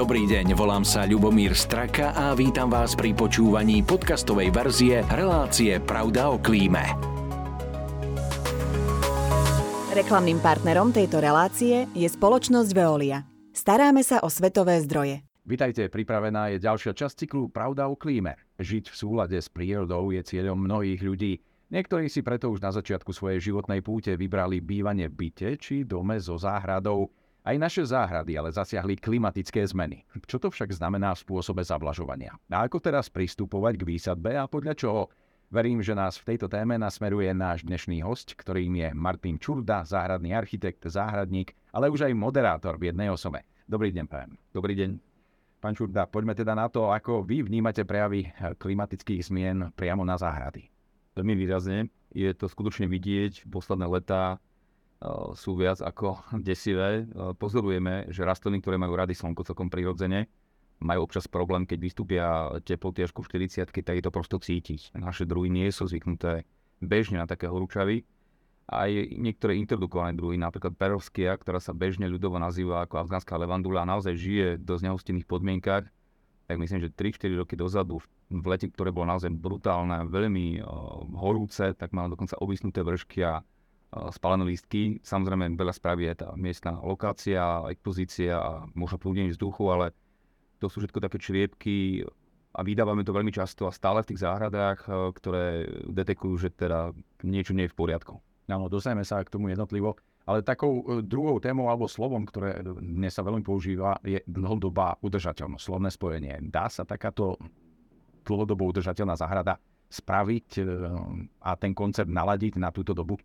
Dobrý deň, volám sa Ľubomír Straka a vítam vás pri počúvaní podcastovej verzie relácie Pravda o klíme. Reklamným partnerom tejto relácie je spoločnosť Veolia. Staráme sa o svetové zdroje. Vitajte, pripravená je ďalšia časť cyklu Pravda o klíme. Žiť v súlade s prírodou je cieľom mnohých ľudí. Niektorí si preto už na začiatku svojej životnej púte vybrali bývanie v byte či dome so záhradou. Aj naše záhrady ale zasiahli klimatické zmeny. Čo to však znamená v spôsobe zavlažovania? A ako teraz pristupovať k výsadbe a podľa čoho? Verím, že nás v tejto téme nasmeruje náš dnešný host, ktorým je Martin Čurda, záhradný architekt, záhradník, ale už aj moderátor v jednej osobe. Dobrý deň, pán. Dobrý deň. Pán Čurda, poďme teda na to, ako vy vnímate prejavy klimatických zmien priamo na záhrady. Veľmi výrazne. Je to skutočne vidieť. Posledné letá sú viac ako desivé. Pozorujeme, že rastliny, ktoré majú rady slnko celkom prirodzene, majú občas problém, keď vystúpia teploty až ku 40 tak je to prosto cítiť. Naše druhy nie sú zvyknuté bežne na také horúčavy. Aj niektoré introdukované druhy, napríklad perovskia, ktorá sa bežne ľudovo nazýva ako afgánska levandula, naozaj žije v dosť nehostených podmienkach. Tak myslím, že 3-4 roky dozadu, v lete, ktoré bolo naozaj brutálne, veľmi uh, horúce, tak mala dokonca obysnuté vršky a spálené lístky. Samozrejme, veľa spraví aj tá miestna lokácia, expozícia a možno prúdenie vzduchu, ale to sú všetko také čriepky a vydávame to veľmi často a stále v tých záhradách, ktoré detekujú, že teda niečo nie je v poriadku. Áno, dostaneme sa k tomu jednotlivo. Ale takou e, druhou témou alebo slovom, ktoré dnes sa veľmi používa, je dlhodobá udržateľnosť, slovné spojenie. Dá sa takáto dlhodobo udržateľná záhrada spraviť a ten koncept naladiť na túto dobu?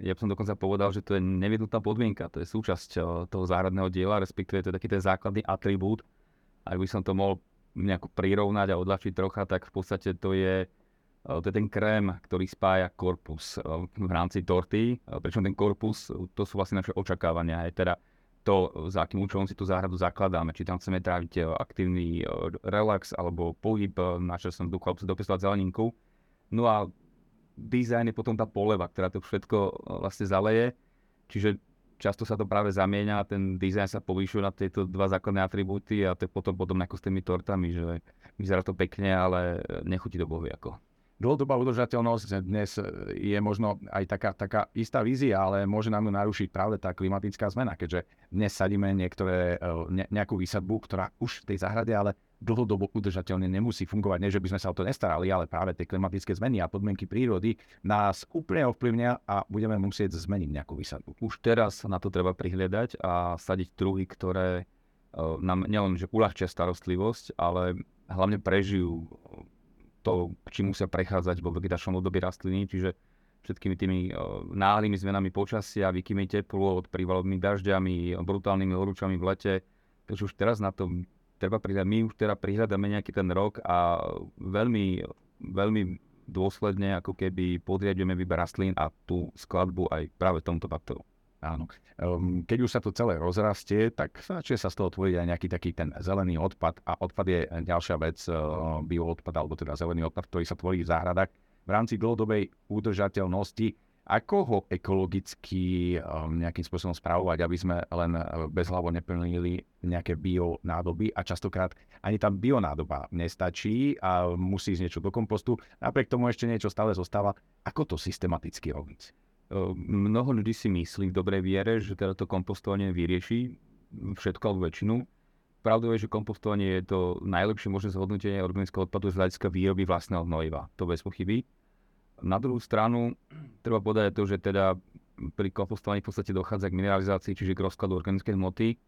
Ja by som dokonca povedal, že to je nevyhnutná podmienka, to je súčasť eh, toho záhradného diela, respektíve to je taký ten základný atribút. Ak by som to mohol nejako prirovnať a odľahčiť trocha, tak v podstate to je, eh, to je ten krém, ktorý spája korpus eh, v rámci torty, pričom ten korpus, to sú vlastne naše očakávania, aj teda to, za akým účelom si tú záhradu zakladáme, či tam chceme tráviť aktívny relax alebo pohyb, na čo som duchu dopestovať zeleninku. No a dizajn je potom tá poleva, ktorá to všetko e, vlastne zaleje. Čiže často sa to práve zamieňa a ten dizajn sa povýšuje na tieto dva základné atribúty a to je potom podobné ako s tými tortami, že vyzerá to pekne, ale nechutí do bohu ako. Dlhodobá udržateľnosť dnes je možno aj taká, taká istá vízia, ale môže nám ju narušiť práve tá klimatická zmena, keďže dnes sadíme niektoré, e, ne, nejakú výsadbu, ktorá už v tej záhrade ale dlhodobo udržateľne nemusí fungovať. Nie, že by sme sa o to nestarali, ale práve tie klimatické zmeny a podmienky prírody nás úplne ovplyvnia a budeme musieť zmeniť nejakú výsadbu. Už teraz na to treba prihliadať a sadiť druhy, ktoré uh, nám nielen že uľahčia starostlivosť, ale hlavne prežijú to, čím musia prechádzať vo vegetačnom období rastliny, čiže všetkými tými uh, náhlými zmenami počasia, výkymi teplôt, prívalovými dažďami, brutálnymi horúčami v lete. Takže už teraz na to treba prihľadať. My už teda prihľadáme nejaký ten rok a veľmi, veľmi dôsledne ako keby podriadujeme výber rastlín a tú skladbu aj práve tomto faktoru. Áno. Um, keď už sa to celé rozrastie, tak začne sa z toho tvoriť aj nejaký taký ten zelený odpad a odpad je ďalšia vec, uh, bioodpad alebo teda zelený odpad, ktorý sa tvorí v záhradách. V rámci dlhodobej udržateľnosti ako ho ekologicky um, nejakým spôsobom správovať, aby sme len uh, bezhlavo neplnili nejaké bionádoby a častokrát ani tá bionádoba nestačí a musí ísť niečo do kompostu. Napriek tomu ešte niečo stále zostáva. Ako to systematicky robiť? Mnoho ľudí si myslí v dobrej viere, že teda to kompostovanie vyrieši všetko alebo väčšinu. Pravdou je, že kompostovanie je to najlepšie možné zhodnotenie organického odpadu z hľadiska výroby vlastného hnojiva. To bez pochyby. Na druhú stranu treba povedať to, že teda pri kompostovaní v podstate dochádza k mineralizácii, čiže k rozkladu organickej hmoty,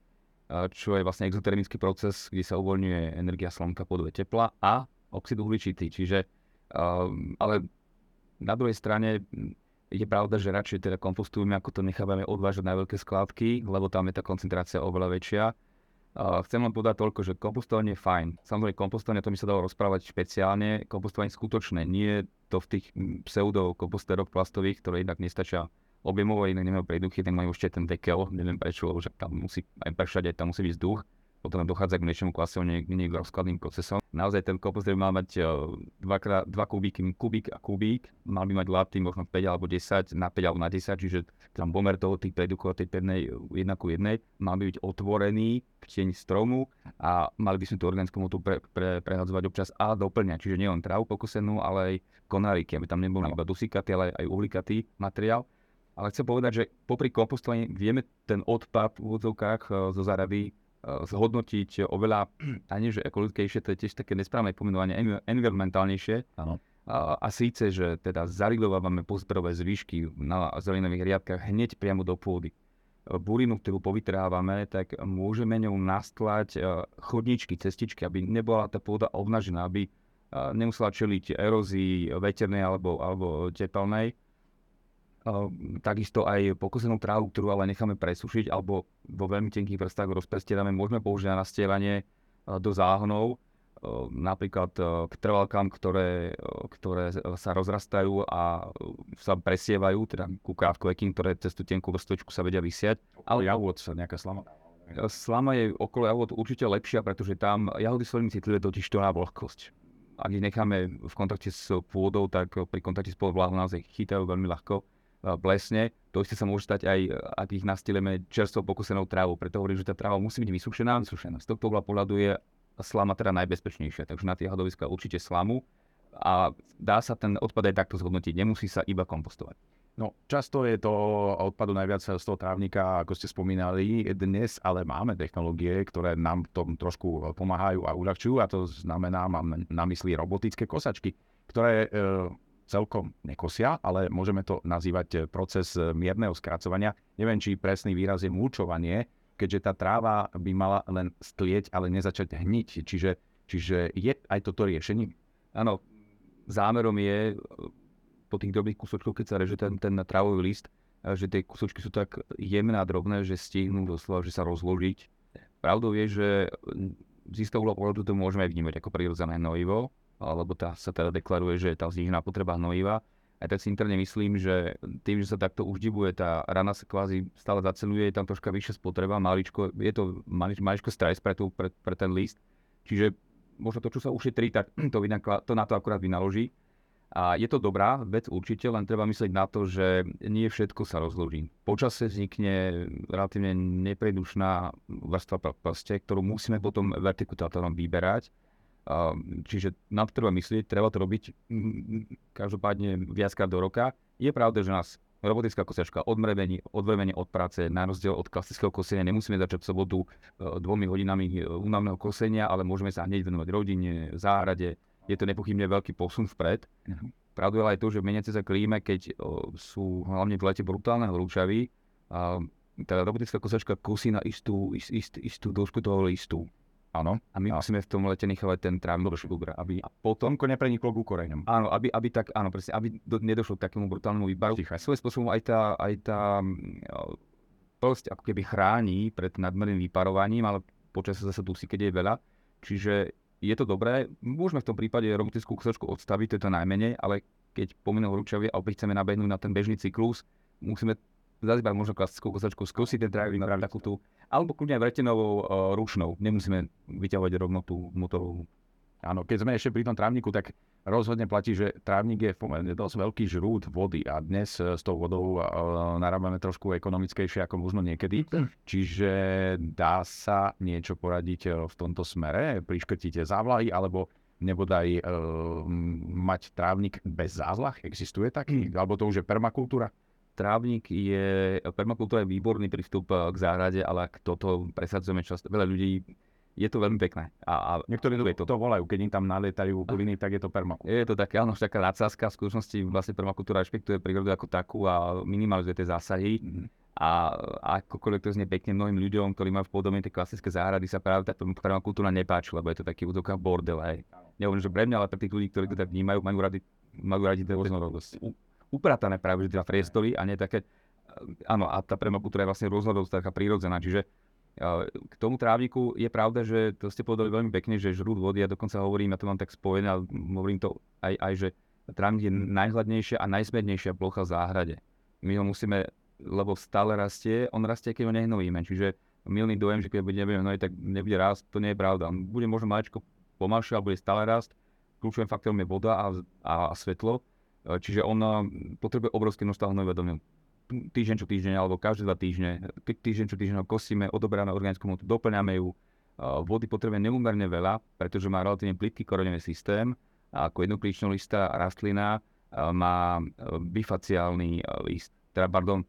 čo je vlastne exotermický proces, kde sa uvoľňuje energia slnka podľa tepla a oxid uhličitý. Čiže, ale na druhej strane je pravda, že radšej teda kompostujeme, ako to nechávame odvážať na veľké skládky, lebo tam je tá koncentrácia oveľa väčšia chcem len povedať toľko, že kompostovanie je fajn. Samozrejme, kompostovanie, to mi sa dalo rozprávať špeciálne, kompostovanie skutočné, nie to v tých pseudo kompostéroch plastových, ktoré inak nestačia objemovo, inak nemajú preduchy, tak majú ešte ten dekel, neviem prečo, lebo tam musí aj pršať, aj tam musí byť vzduch. Potom dochádza k mliečnemu kvasu, nie, nie k rozkladným procesom. Naozaj ten kompost by mal mať dvakrát, dva kubíky, kubík a kubík, mal by mať láty možno 5 alebo 10, na 5 alebo na 10, čiže tam pomer toho tých predukov tej pevnej jedna ku jednej, mal by byť otvorený v tieni stromu a mali by sme tú organickú motu pre, pre, prehadzovať občas a doplňať, čiže nie len trávu pokosenú, ale aj konáriky, aby tam nebol iba dusíkatý, ale aj uhlikatý materiál. Ale chcem povedať, že popri kompostovaní vieme ten odpad v úvodzovkách eh, zo záraby eh, zhodnotiť oveľa, ani že ekologickejšie, to je tiež také nesprávne pomenovanie, environmentálnejšie. Áno. A, a síce, že teda zaridovávame pozberové zvyšky na zelených riadkach hneď priamo do pôdy. Eh, burinu, ktorú povytrávame, tak môžeme ňou nastlať chodničky, cestičky, aby nebola tá pôda obnažená, aby nemusela čeliť erózii veternej alebo, alebo tepelnej takisto aj pokosenú trávu, ktorú ale necháme presušiť alebo vo veľmi tenkých vrstách rozprestierame, môžeme použiť na nastievanie do záhonov, napríklad k trvalkám, ktoré, ktoré sa rozrastajú a sa presievajú, teda ku krátkovekým, ktoré cez tú tenkú vrstvočku sa vedia vysiať. Ale javod sa nejaká slama. Slama je okolo javod určite lepšia, pretože tam jahody sú veľmi citlivé totiž to na vlhkosť. Ak ich necháme v kontakte s pôdou, tak pri kontakte s pôdou naozaj chytajú veľmi ľahko plesne. To isté sa môže stať aj, ak ich nastileme čerstvo pokusenou trávou. Preto hovorím, že tá tráva musí byť vysušená. vysušená. Z tohto pohľadu je slama teda najbezpečnejšia. Takže na tie hadoviska určite slamu. A dá sa ten odpad aj takto zhodnotiť. Nemusí sa iba kompostovať. No, často je to odpadu najviac z toho trávnika, ako ste spomínali. Dnes ale máme technológie, ktoré nám tom trošku pomáhajú a uľahčujú a to znamená, mám na mysli robotické kosačky, ktoré e, celkom nekosia, ale môžeme to nazývať eh, proces eh, mierneho skracovania. Neviem, či presný výraz je mulčovanie, keďže tá tráva by mala len stlieť, ale nezačať hniť. Čiže, čiže je aj toto riešením? Áno, zámerom je eh, po tých dobrých kúsočkoch, keď sa reže ten, ten trávový list, že tie kúsočky sú tak jemné a drobné, že stihnú doslova, že sa rozložiť. Pravdou je, že z istého pohľadu to môžeme vnímať ako prirodzené hnojivo, alebo tá sa teda deklaruje, že je tá vznikná potreba hnojiva. A tak si interne myslím, že tým, že sa takto uždivuje, tá rana sa kvázi stále zaceluje, je tam troška vyššia spotreba, maličko, je to maličko, maličko stres pre, tú, pre, pre ten list. Čiže možno to, čo sa ušetrí, tak to, vynakla, to na to akurát vynaloží. A je to dobrá vec určite, len treba myslieť na to, že nie všetko sa rozloží. Počasie vznikne relatívne nepredušná vrstva prste, ktorú musíme potom vertikutátorom vyberať čiže na to treba myslieť, treba to robiť každopádne viackrát do roka. Je pravda, že nás robotická kosiačka odmrevenie, odmrevenie od práce, na rozdiel od klasického kosenia, nemusíme začať v sobotu e, dvomi hodinami e, únavného kosenia, ale môžeme sa hneď venovať rodine, záhrade. Je to nepochybne veľký posun vpred. Uh-huh. Pravdu je aj to, že v meniace sa klíme, keď o, sú hlavne v lete brutálne horúčavy, tá robotická kosačka kusí na istú, ist, ist, istú dĺžku toho listu. Áno. A my musíme v tom lete nechávať ten trávnik do šlubra, aby a potom ko nepreniklo k koreňom. Áno, aby, aby tak, áno, presne, aby do, nedošlo k takému brutálnemu výbaru. Svojím spôsobom aj tá, aj tá plsť ako keby chráni pred nadmerným vyparovaním, ale počas sa zase dusí, keď je veľa. Čiže je to dobré. Môžeme v tom prípade robotickú kusočku odstaviť, to je to najmenej, ale keď pominul ručavie a opäť chceme nabehnúť na ten bežný cyklus, musíme zase možno klasickú kosačku, skúsiť ten driving, takú tú alebo kľudne aj vretenovou uh, ručnou. Nemusíme vyťahovať rovno tú motorovú. Áno, keď sme ešte pri tom trávniku, tak rozhodne platí, že trávnik je pomerne dosť veľký žrút vody a dnes s tou vodou uh, narábame trošku ekonomickejšie ako možno niekedy. Čiže dá sa niečo poradiť v tomto smere? Priškrtíte závlahy alebo nebodaj uh, mať trávnik bez zázlah? Existuje taký? Alebo to už je permakultúra? Trávnik je, permakultúra je výborný prístup eh, k záhrade, ale ak toto presadzujeme často, veľa ľudí, je to veľmi pekné. A, a niektorí to, to volajú, keď im tam nalietajú byliny, tak je to permakultúra. Je to také, áno, taká nadsázka, v skutočnosti vlastne permakultúra rešpektuje prírodu ako takú a minimalizuje tie zásahy. Mm-hmm. A akokoľvek to znie pekne mnohým ľuďom, ktorí majú v podobne tie klasické záhrady, sa práve tá permakultúra nepáči, lebo je to taký útoka bordel. Aj. Nehovorím, že pre mňa, ale pre tých ľudí, ktorí to tak vnímajú, majú radi, majú radi rôznorodosť upratané práve že teda priestory a nie také, áno, a tá permakultúra je vlastne rôznorodosť taká prírodzená, čiže k tomu trávniku je pravda, že to ste povedali veľmi pekne, že žrút vody, ja dokonca hovorím, ja to mám tak spojené, ale hovorím to aj, aj že trávnik je najhladnejšia a najsmernejšia plocha v záhrade. My ho musíme lebo stále rastie, on rastie, keď ho nehnojíme. Čiže milný dojem, že keď nebudeme hnojiť, tak nebude rásť, to nie je pravda. Bude možno maličko pomalšie, ale bude stále rásť. Kľúčovým faktorom je voda a, a, a svetlo. E, čiže on e, potrebuje obrovské množstvo do týždeň čo týždeň alebo každé dva týždne. Týždeň čo týždeň kosíme, odoberáme organickú motu, doplňame ju. Vody potrebuje neúmerne veľa, pretože má relatívne plitký koreňový systém a ako jednoklíčnolistá rastlina má bifaciálny list, teda pardon,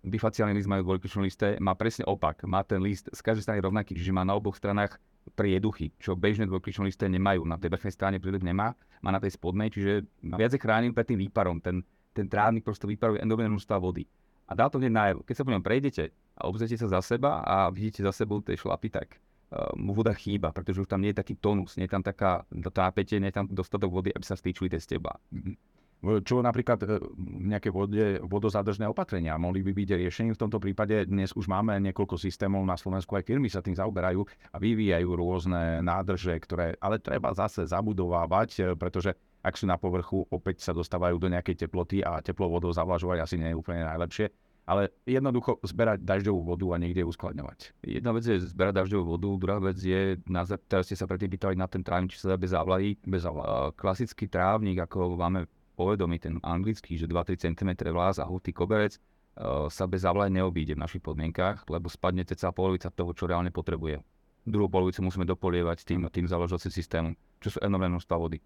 bifaciálny list majú dvojkličnoliste, má presne opak. Má ten list z každej strany rovnaký, čiže má na oboch stranách prieduchy, čo bežné dvojkličnoliste nemajú. Na tej vrchnej strane prieduch nemá, má na tej spodnej, čiže viac je chránený pred tým výparom. Ten, ten trávnik proste vyparuje enormné množstva vody. A dá to hneď najavo. Keď sa po ňom prejdete a obzrite sa za seba a vidíte za sebou tie šlapy, tak uh, mu voda chýba, pretože už tam nie je taký tonus, nie je tam taká to nie je tam dostatok vody, aby sa stýčili tie steba. Mm-hmm. Čo napríklad e, nejaké vode, vodozádržné opatrenia mohli by byť riešením v tomto prípade. Dnes už máme niekoľko systémov na Slovensku, aj firmy sa tým zaoberajú a vyvíjajú rôzne nádrže, ktoré ale treba zase zabudovávať, e, pretože ak sú na povrchu, opäť sa dostávajú do nejakej teploty a teplo vodou zavlažovať asi nie je úplne najlepšie. Ale jednoducho zberať dažďovú vodu a niekde uskladňovať. Jedna vec je zberať dažďovú vodu, druhá vec je, na, teraz ste sa predtým pýtali na ten trávnik, či sa dá bez závlahy. Bez závlahy. Klasický trávnik, ako máme povedomí, ten anglický, že 2-3 cm vlás a hutý koberec, uh, sa bez zavlahy neobíde v našich podmienkách, lebo spadne celá polovica toho, čo reálne potrebuje. Druhú polovicu musíme dopolievať tým, tým založovacím systémom, čo sú enormné množstva vody.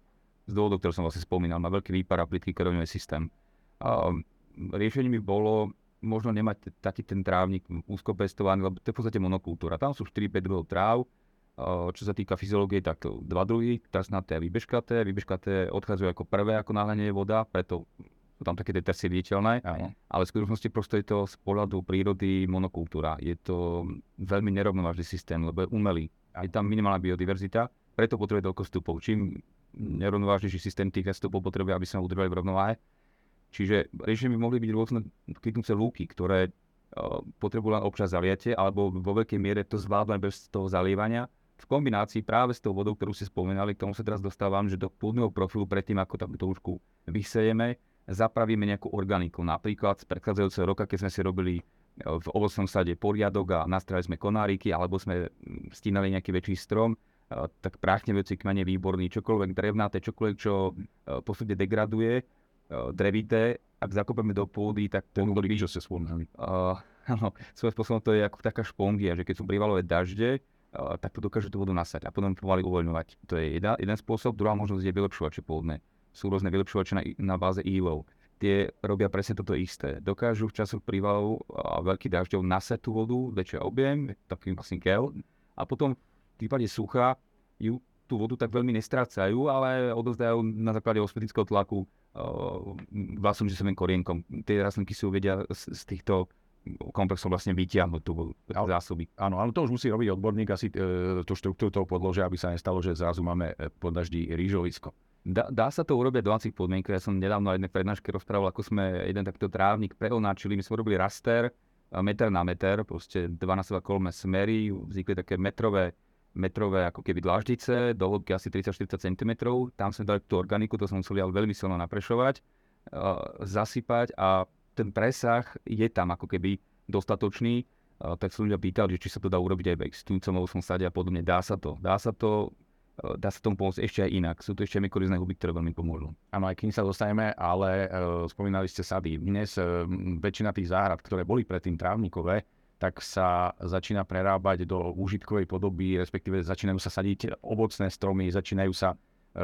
Z dôvodu, ktorý som vlastne spomínal, má veľký výpar a plitký koreňový systém. Uh, riešením by bolo možno nemať taký ten trávnik úzko pestovaný, lebo to je v podstate monokultúra. Tam sú 4-5 druhov tráv, čo sa týka fyziológie, tak dva druhy, trasnaté a vybežkaté. Vybežkaté odchádzajú ako prvé, ako náhle nie je voda, preto sú tam také detersie viditeľné. Ale v skutočnosti prosto je to z pohľadu prírody monokultúra. Je to veľmi nerovnovážny systém, lebo je umelý. Je tam minimálna biodiverzita, preto potrebuje toľko vstupov. Čím nerovnovážnejší systém tých vstupov potrebuje, aby sa udržali v rovnováhe. Čiže riešenie by mohli byť rôzne kvitnúce lúky, ktoré potrebujú len občas zaliate, alebo vo veľkej miere to zvládne bez toho zalievania v kombinácii práve s tou vodou, ktorú ste spomínali, k tomu sa teraz dostávam, že do pôdneho profilu predtým, ako takúto úšku vysejeme, zapravíme nejakú organiku. Napríklad z predchádzajúceho roka, keď sme si robili e, v ovocnom sade poriadok a nastrali sme konáriky, alebo sme mm, stínali nejaký väčší strom, e, tak práchne veci kmene výborný, čokoľvek drevnaté, čokoľvek, čo e, posledne degraduje, drevité, ak zakopeme do pôdy, tak to boli čo ste spomínali. Áno, svojím spôsobom to je ako taká špongia, že keď sú privalové dažde, tak to dokáže tú vodu nasať a potom pomaly uvoľňovať. To je jedna, jeden spôsob. Druhá možnosť je vylepšovače pôvodné. Sú rôzne vylepšovače na, na báze ílov. Tie robia presne toto isté. Dokážu v časoch prívalov a veľkých dažďov nasať tú vodu, väčšia objem, taký vlastne gel, a potom v prípade sucha ju tú vodu tak veľmi nestrácajú, ale odozdajú na základe osmetického tlaku uh, vlastným časovým korienkom. Tie rastlinky si uvedia z, z týchto komplexom vlastne vytiahnuť tú zásoby. Áno, ale to už musí robiť odborník asi e, tú štruktúru toho podložia, aby sa nestalo, že zrazu máme e, pod daždí rýžovisko. Dá, dá sa to urobiť v domácich podmienkach. Ja som nedávno jednej prednáške rozprával, ako sme jeden takýto trávnik preonáčili. My sme robili raster, meter na meter, proste 12 kolme smery, vznikli také metrové metrové ako keby dláždice, do hĺbky asi 30-40 cm. Tam sme dali tú organiku, to som musel ale veľmi silno naprešovať, uh, zasypať a ten presah je tam ako keby dostatočný, tak sa ľudia pýtali, či sa to dá urobiť aj v existujúcom som sade a podobne. Dá sa to. Dá sa to, uh, dá sa tomu pomôcť ešte aj inak. Sú to ešte mykorizné huby, ktoré veľmi pomôžu. Áno, aj kým sa dostaneme, ale uh, spomínali ste sady. Dnes uh, väčšina tých záhrad, ktoré boli predtým trávnikové, tak sa začína prerábať do užitkovej podoby, respektíve začínajú sa sadiť ovocné stromy, začínajú sa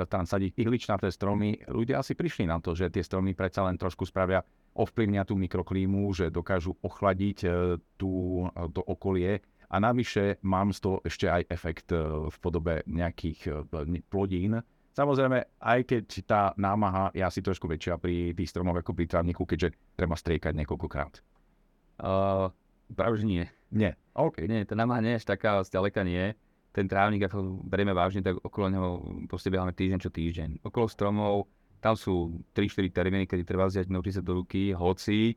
tam sadiť ihličnaté stromy. Ľudia asi prišli na to, že tie stromy predsa len trošku spravia ovplyvnia tú mikroklímu, že dokážu ochladiť e, tú, e, to okolie a navyše mám z toho ešte aj efekt e, v podobe nejakých plodín. Samozrejme, aj keď tá námaha je asi trošku väčšia pri tých stromoch ako pri trávniku, keďže treba striekať niekoľkokrát. Uh, práve, že nie. Nie. OK. Nie, tá námaha nie je taká, zďaleka nie. Ten trávnik, ako berieme vážne, tak okolo neho proste beháme týždeň čo týždeň. Okolo stromov tam sú 3-4 termíny, kedy treba vziať notice do ruky, hoci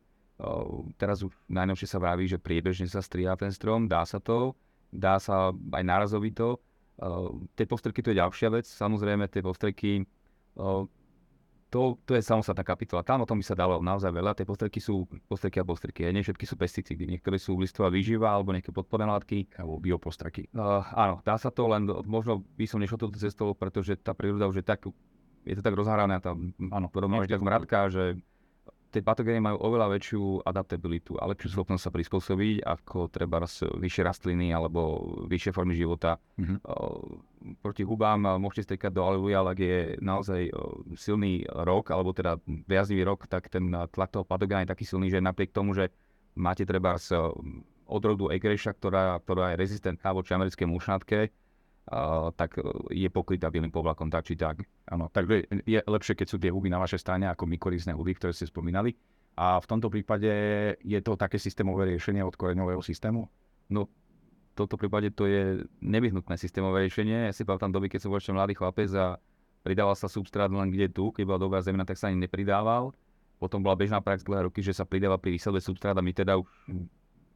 teraz už najnovšie sa vraví, že priebežne sa striha ten strom, dá sa to, dá sa aj nárazovito. Tie postreky to je ďalšia vec, samozrejme tie postreky to, to je samostatná kapitola. Tam o tom by sa dalo naozaj veľa. Tie postreky sú postreky a postreky. Nie všetky sú pesticídy. Niektoré sú listová výživa alebo nejaké podporné látky. Alebo biopostreky. Uh, áno, dá sa to, len možno by som nešiel touto cestou, pretože tá príroda už je tak, je to tak rozhraná, tá, áno, podobne tak mradka, že tie patogény majú oveľa väčšiu adaptabilitu a lepšiu schopnosť sa prispôsobiť ako treba vyššie rastliny alebo vyššie formy života. Mm-hmm. Proti hubám môžete stekať do aleluja, ale ak je naozaj silný rok, alebo teda viaznivý rok, tak ten tlak toho patogéna je taký silný, že napriek tomu, že máte treba z odrodu egreša, ktorá, ktorá je rezistentná voči americkej mušnatke, uh, tak je pokrytá bielým povlakom tak či tak. Áno, takže je lepšie, keď sú tie huby na vašej strane ako mykorizné huby, ktoré ste spomínali. A v tomto prípade je to také systémové riešenie od koreňového systému? No, v tomto prípade to je nevyhnutné systémové riešenie. Ja si pamätám doby, keď som bol ešte mladý chlapec a pridával sa substrát len kde tu, keď bola dobrá zemina, tak sa ani nepridával. Potom bola bežná prax dlhé roky, že sa pridáva pri výsadbe substrát a my teda už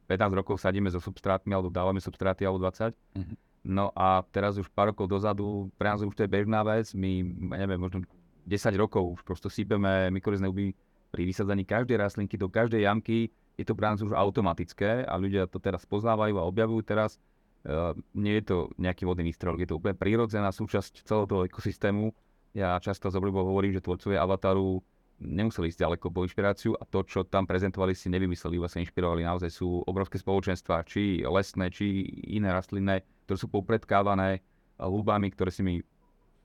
15 rokov sadíme so substrátmi alebo dávame substráty alebo 20. Mm-hmm. No a teraz už pár rokov dozadu, pre nás už to je bežná vec, my, neviem, možno 10 rokov už prosto sypeme mykorizné huby pri vysadzaní každej rastlinky do každej jamky, je to pre nás už automatické a ľudia to teraz poznávajú a objavujú teraz. Uh, nie je to nejaký vodný výstrel, je to úplne prírodzená súčasť celého toho ekosystému. Ja často z hovorím, že tvorcovia avataru nemuseli ísť ďaleko po inšpiráciu a to, čo tam prezentovali, si nevymysleli, iba sa inšpirovali. Naozaj sú obrovské spoločenstva, či lesné, či iné rastlinné, ktoré sú popredkávané húbami, ktoré si my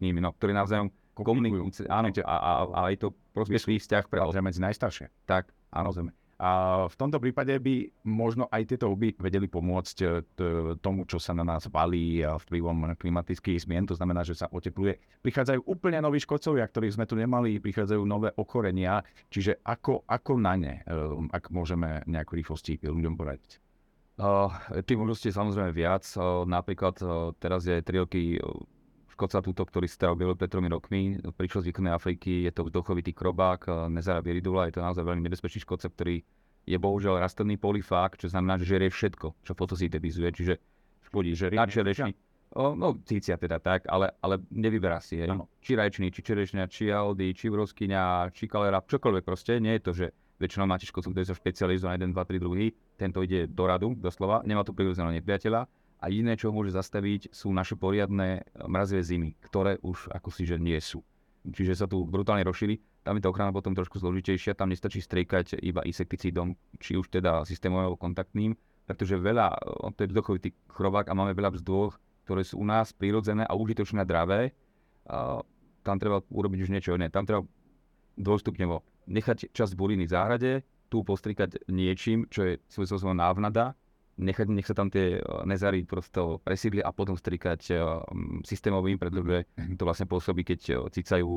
nimi, no, ktorí navzájom komunikujú. Áno, a, a, a, je to prospešný vzťah pre... medzi najstaršie. Tak, áno. Rozumiem. A v tomto prípade by možno aj tieto huby vedeli pomôcť e, tomu, čo sa na nás valí vplyvom klimatických zmien. To znamená, že sa otepluje. Prichádzajú úplne noví škodcovia, ktorých sme tu nemali, prichádzajú nové okorenia. Čiže ako, ako na ne, e, ak môžeme nejakú rýchlosti ľuďom poradiť? Uh, tých možností samozrejme viac. Uh, napríklad uh, teraz je 3 roky škodca túto, ktorý sa objavil pred tromi rokmi. Prišiel z východnej Afriky, je to vzduchovitý krobák, uh, Nezara viridula, je to naozaj veľmi nebezpečný škodca, ktorý je bohužiaľ rastlinný polifák, čo znamená, že žerie všetko, čo fotosyntetizuje, čiže škodí žerie, čerešni. O, no, cícia teda tak, ale, ale nevyberá si. Je. Či rajčný, či čerešňa, či aldy, či vroskyňa, či kalera, čokoľvek proste. Nie je to, že väčšinou máte škodcu, ktorý sa špecializuje na 1, 2, 3 druhý, tento ide do radu, doslova, nemá tu prirodzeného nepriateľa a jediné, čo ho môže zastaviť, sú naše poriadne mrazivé zimy, ktoré už ako si že nie sú. Čiže sa tu brutálne rozšíri, tam je tá ochrana potom trošku zložitejšia, tam nestačí striekať iba insekticídom, či už teda systémovým alebo kontaktným, pretože veľa, to je vzduchovitý chrovák a máme veľa vzdôch, ktoré sú u nás prírodzené a užitočné a dravé. A tam treba urobiť už niečo iné. Tam treba dvojstupňovo nechať časť buliny v záhrade, tu postrikať niečím, čo je svoj svojom návnada, nechať, nech sa tam tie nezary prosto presídli a potom strikať systémovým, pretože to vlastne pôsobí, keď cicajú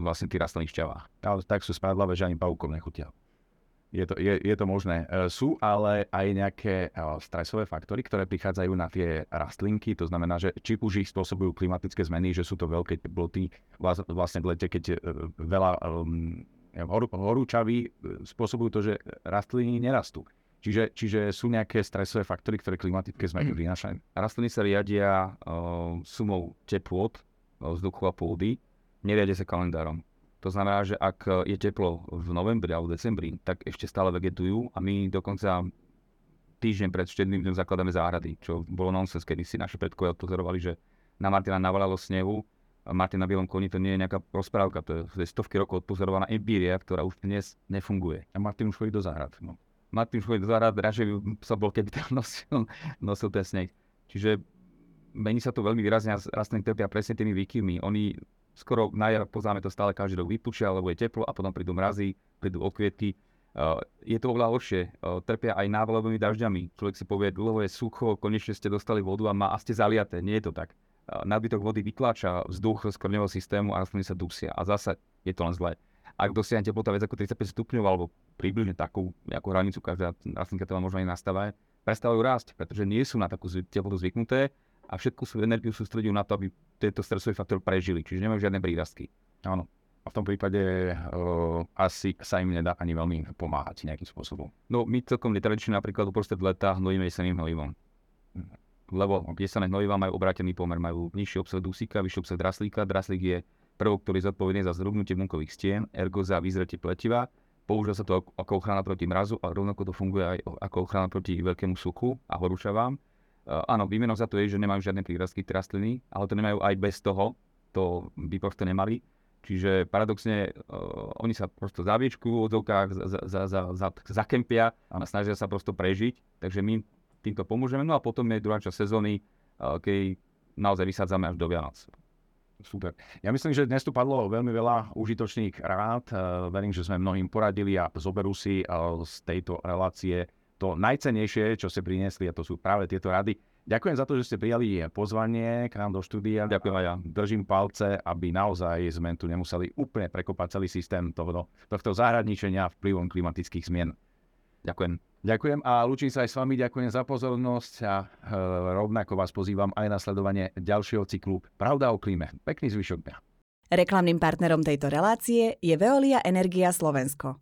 vlastne tí rastliny šťavá. Ale tak sú spadlavé, že ani pavúkom nechutia. Je to, je, je to možné. Sú ale aj nejaké stresové faktory, ktoré prichádzajú na tie rastlinky, to znamená, že či už ich spôsobujú klimatické zmeny, že sú to veľké teploty, vlastne v lete, keď veľa um, horúčavy e, spôsobujú to, že rastliny nerastú. Čiže, čiže sú nejaké stresové faktory, ktoré klimatické zmeny mm. prinášajú. Rastliny sa riadia uh, sumou teplot, uh, vzduchu a pôdy, neriadia sa kalendárom. To znamená, že ak je teplo v novembri alebo decembri, tak ešte stále vegetujú a my dokonca týždeň pred štedným dňom zakladáme záhrady, čo bolo nonsens, kedy si naši predkovia odpozorovali, že na Martina navalalo snehu máte na bielom koni, to nie je nejaká rozprávka, to je, to je stovky rokov odpozorovaná empíria, ktorá už dnes nefunguje. A Martin už chodí do záhrad. No. Martin do záhrad, radšej sa bol, keby tam nosil, nosil ten sneh. Čiže mení sa to veľmi výrazne a rastliny trpia presne tými výkyvmi. Oni skoro na jar poznáme to stále každý rok vypučia, lebo je teplo a potom prídu mrazy, prídu okvietky. Uh, je to oveľa horšie. Uh, trpia aj návalovými dažďami. Človek si povie, dlho je sucho, konečne ste dostali vodu a, má, a ste zaliaté. Nie je to tak nadbytok vody vytláča vzduch z korňového systému a rastliny sa dusia. A zase je to len zlé. Ak dosiahne teplota viac ako 35 stupňov alebo približne takú nejakú hranicu, každá rastlinka to možno aj nastavuje, prestávajú rásť, pretože nie sú na takú teplotu zvyknuté a všetku svoju energiu sústredujú na to, aby tento stresový faktor prežili, čiže nemajú žiadne prírastky. Áno. A v tom prípade uh, asi sa im nedá ani veľmi pomáhať nejakým spôsobom. No my celkom netradične napríklad uprostred leta hnojíme jeseným hnojivom. Mhm lebo jesené hnojivá majú obrátený pomer, majú nižší obsah dusíka, vyšší obsah draslíka. Draslík je prvok, ktorý je zodpovedný za zhrubnutie bunkových stien, ergo za vyzretie pletiva. Používa sa to ako ochrana proti mrazu, ale rovnako to funguje aj ako ochrana proti veľkému suchu a horúčavám. Uh, áno, výmenou za to je, že nemajú žiadne prírastky rastliny, ale to nemajú aj bez toho, to by proste nemali. Čiže paradoxne uh, oni sa prosto zaviečku v odzovkách za, za, za, za, zakempia a snažia sa prosto prežiť. Takže my týmto pomôžeme. No a potom je druhá časť sezóny, uh, keď naozaj vysádzame až do Vianoc. Super. Ja myslím, že dnes tu padlo veľmi veľa užitočných rád. Verím, že sme mnohým poradili a zoberú si z tejto relácie to najcenejšie, čo ste priniesli a to sú práve tieto rady. Ďakujem za to, že ste prijali pozvanie k nám do štúdia. Ďakujem aj ja. Držím palce, aby naozaj sme tu nemuseli úplne prekopať celý systém tohto, tohto zahradničenia vplyvom klimatických zmien. Ďakujem. Ďakujem a lúčim sa aj s vami, ďakujem za pozornosť a e, rovnako vás pozývam aj na sledovanie ďalšieho cyklu Pravda o klíme. Pekný zvyšok dňa. Reklamným partnerom tejto relácie je Veolia Energia Slovensko.